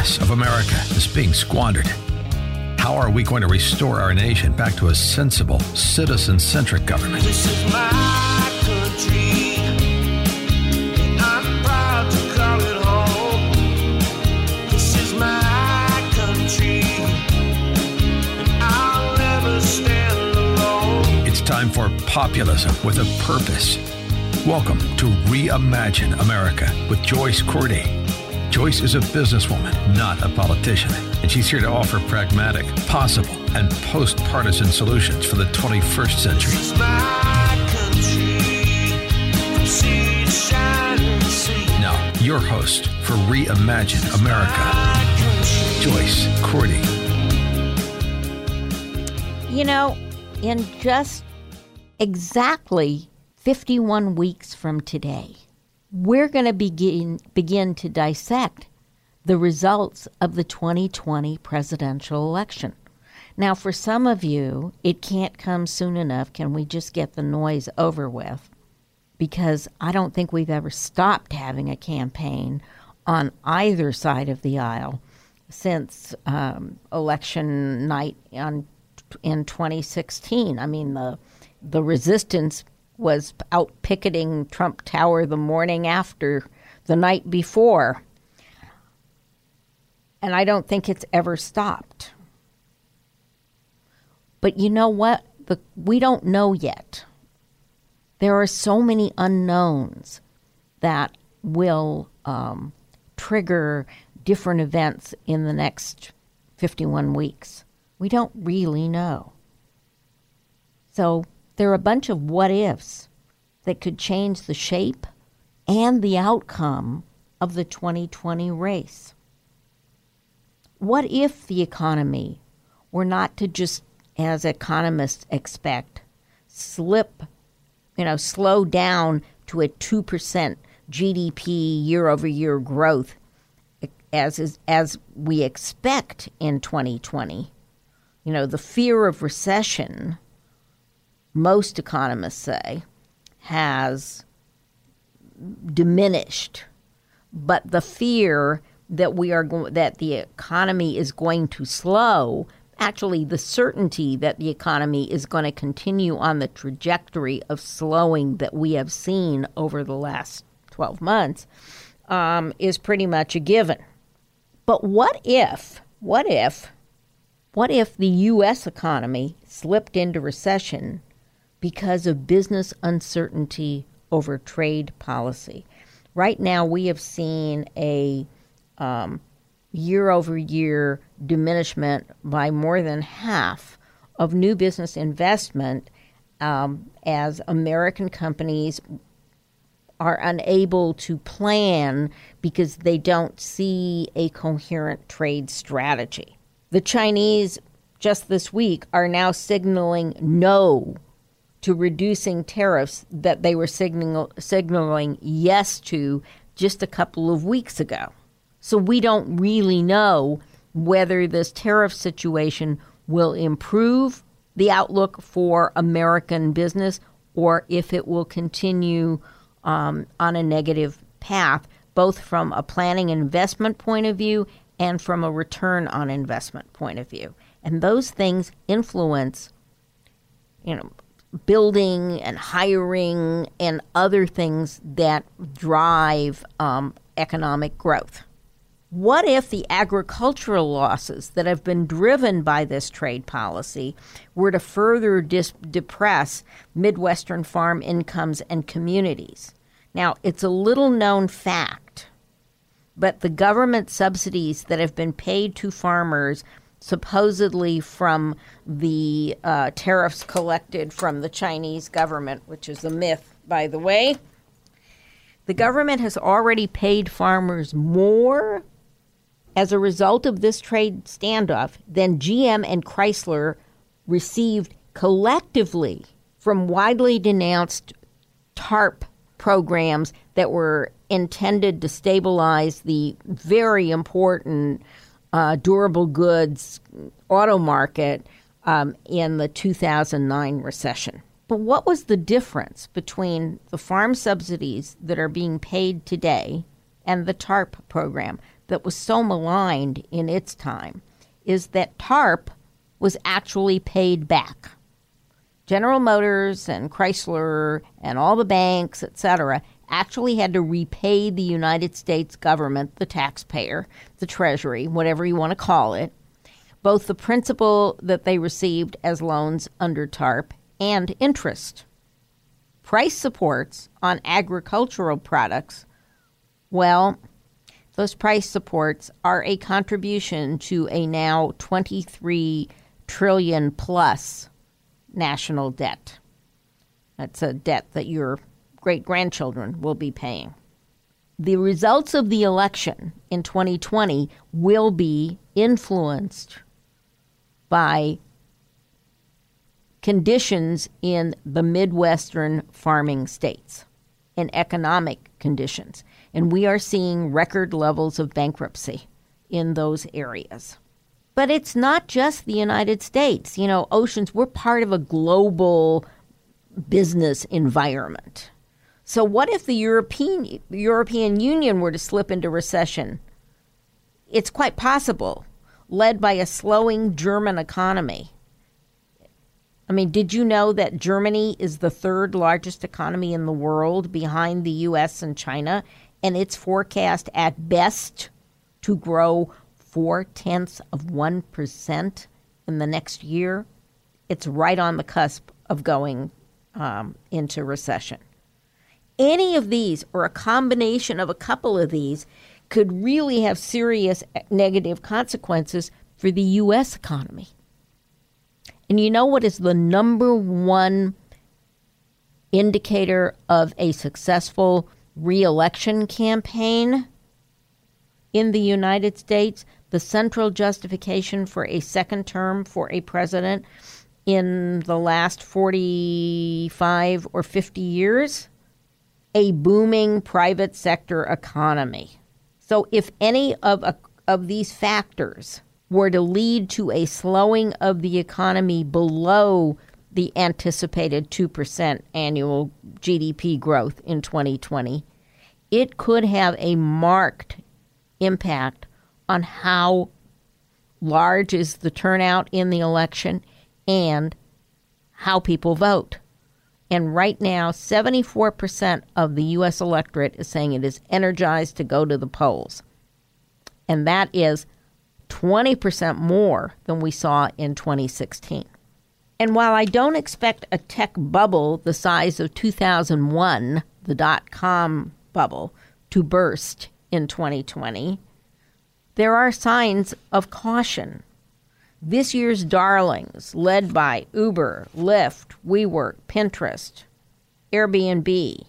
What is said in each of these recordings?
promise of America is being squandered. How are we going to restore our nation back to a sensible, citizen centric government? This is my country. I'm proud to call it home. This is my country. And I'll never stand alone. It's time for populism with a purpose. Welcome to Reimagine America with Joyce Cordy. Joyce is a businesswoman, not a politician, and she's here to offer pragmatic, possible, and post partisan solutions for the 21st century. This is my country. From sea to shining. Now, your host for Reimagine America, Joyce Cordy. You know, in just exactly 51 weeks from today, we're going to begin begin to dissect the results of the 2020 presidential election. Now, for some of you, it can't come soon enough. Can we just get the noise over with? Because I don't think we've ever stopped having a campaign on either side of the aisle since um, election night on in 2016. I mean, the the resistance was out picketing Trump Tower the morning after the night before. And I don't think it's ever stopped. But you know what? The, we don't know yet. There are so many unknowns that will um, trigger different events in the next 51 weeks. We don't really know. So there are a bunch of what ifs that could change the shape and the outcome of the 2020 race. What if the economy were not to just, as economists expect, slip, you know, slow down to a 2% GDP year over year growth as is, as we expect in 2020? You know, the fear of recession most economists say, has diminished. But the fear that we are go- that the economy is going to slow, actually the certainty that the economy is going to continue on the trajectory of slowing that we have seen over the last 12 months um, is pretty much a given. But what if, what if, what if the U.S. economy slipped into recession because of business uncertainty over trade policy. Right now, we have seen a um, year over year diminishment by more than half of new business investment um, as American companies are unable to plan because they don't see a coherent trade strategy. The Chinese, just this week, are now signaling no to reducing tariffs that they were signal, signaling yes to just a couple of weeks ago. So we don't really know whether this tariff situation will improve the outlook for American business or if it will continue um, on a negative path, both from a planning investment point of view and from a return on investment point of view. And those things influence, you know, building and hiring and other things that drive um, economic growth. What if the agricultural losses that have been driven by this trade policy were to further dis- depress Midwestern farm incomes and communities? Now, it's a little known fact, but the government subsidies that have been paid to farmers supposedly from the uh, tariffs collected from the Chinese government, which is a myth, by the way. The government has already paid farmers more as a result of this trade standoff than GM and Chrysler received collectively from widely denounced TARP programs that were intended to stabilize the very important uh, durable goods auto market um, in the 2009 recession. But what was the difference between the farm subsidies that are being paid today and the TARP program? that was so maligned in its time is that TARP was actually paid back. General Motors and Chrysler and all the banks, etc., actually had to repay the United States government, the taxpayer, the Treasury, whatever you want to call it, both the principal that they received as loans under TARP and interest. Price supports on agricultural products, well, those price supports are a contribution to a now 23 trillion plus national debt. That's a debt that your great grandchildren will be paying. The results of the election in 2020 will be influenced by conditions in the Midwestern farming states and economic conditions. And we are seeing record levels of bankruptcy in those areas. But it's not just the United States. You know, oceans, we're part of a global business environment. So what if the European European Union were to slip into recession? It's quite possible, led by a slowing German economy. I mean, did you know that Germany is the third largest economy in the world behind the US and China? And it's forecast at best to grow four tenths of 1% in the next year. It's right on the cusp of going um, into recession. Any of these, or a combination of a couple of these, could really have serious negative consequences for the U.S. economy. And you know what is the number one indicator of a successful reelection campaign in the United States? The central justification for a second term for a president in the last 45 or 50 years? A booming private sector economy. So, if any of, a, of these factors were to lead to a slowing of the economy below the anticipated 2% annual GDP growth in 2020, it could have a marked impact on how large is the turnout in the election and how people vote. And right now, 74% of the U.S. electorate is saying it is energized to go to the polls. And that is 20% more than we saw in 2016. And while I don't expect a tech bubble the size of 2001, the dot com bubble, to burst in 2020, there are signs of caution. This year's darlings, led by Uber, Lyft, WeWork, Pinterest, Airbnb,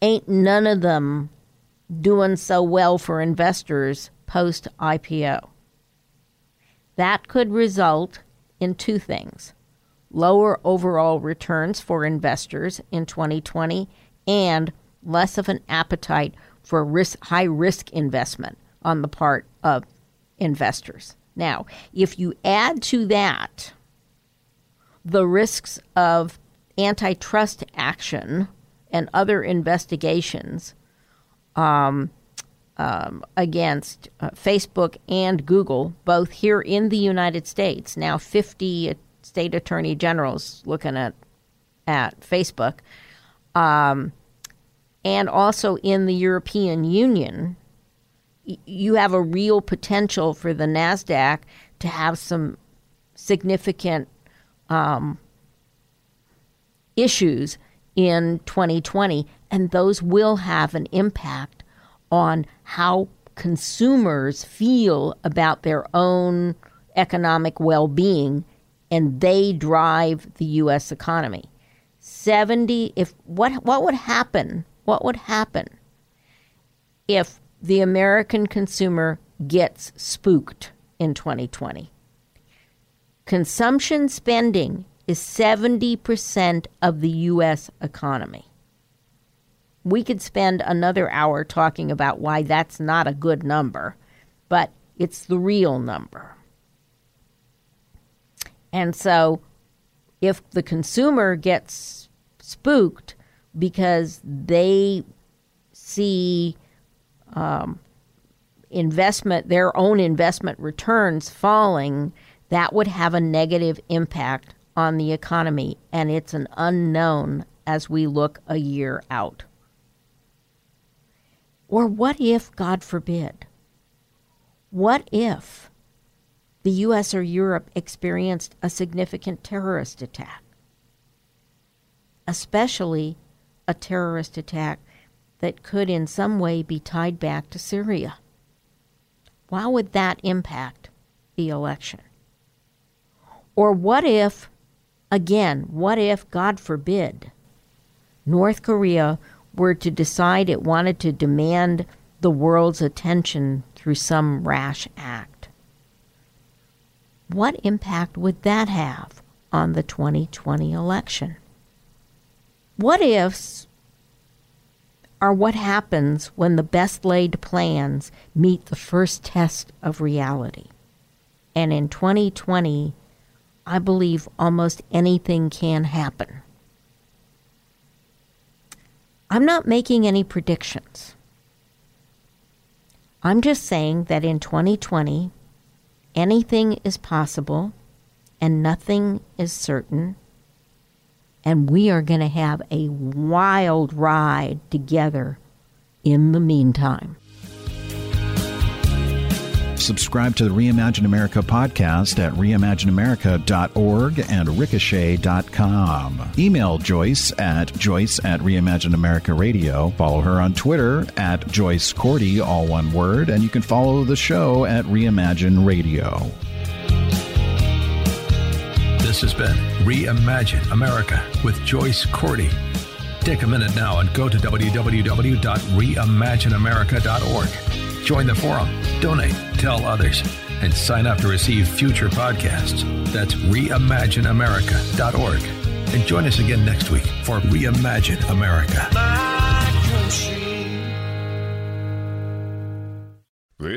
ain't none of them doing so well for investors post IPO. That could result in two things lower overall returns for investors in 2020 and less of an appetite for risk, high risk investment on the part of investors. Now, if you add to that the risks of antitrust action and other investigations, um, um, against uh, Facebook and Google, both here in the United States. Now, 50 state attorney generals looking at at Facebook, um, and also in the European Union. You have a real potential for the Nasdaq to have some significant um, issues in 2020, and those will have an impact on how consumers feel about their own economic well-being and they drive the US economy. 70 if what what would happen? What would happen if the American consumer gets spooked in 2020? Consumption spending is 70% of the US economy we could spend another hour talking about why that's not a good number, but it's the real number. And so if the consumer gets spooked because they see um, investment, their own investment returns falling, that would have a negative impact on the economy. And it's an unknown as we look a year out. Or what if, God forbid, what if the US or Europe experienced a significant terrorist attack? Especially a terrorist attack that could in some way be tied back to Syria. How would that impact the election? Or what if, again, what if, God forbid, North Korea were to decide it wanted to demand the world's attention through some rash act? What impact would that have on the 2020 election? What ifs are what happens when the best laid plans meet the first test of reality. And in 2020, I believe almost anything can happen. I'm not making any predictions. I'm just saying that in 2020, anything is possible and nothing is certain and we are going to have a wild ride together in the meantime. Subscribe to the Reimagine America podcast at reimagineamerica.org and ricochet.com. Email Joyce at joyce at Reimagine America Radio. Follow her on Twitter at Joyce Cordy, all one word, and you can follow the show at Reimagine Radio. This has been Reimagine America with Joyce Cordy. Take a minute now and go to www.reimagineamerica.org. Join the forum, donate, tell others, and sign up to receive future podcasts. That's reimagineamerica.org. And join us again next week for Reimagine America.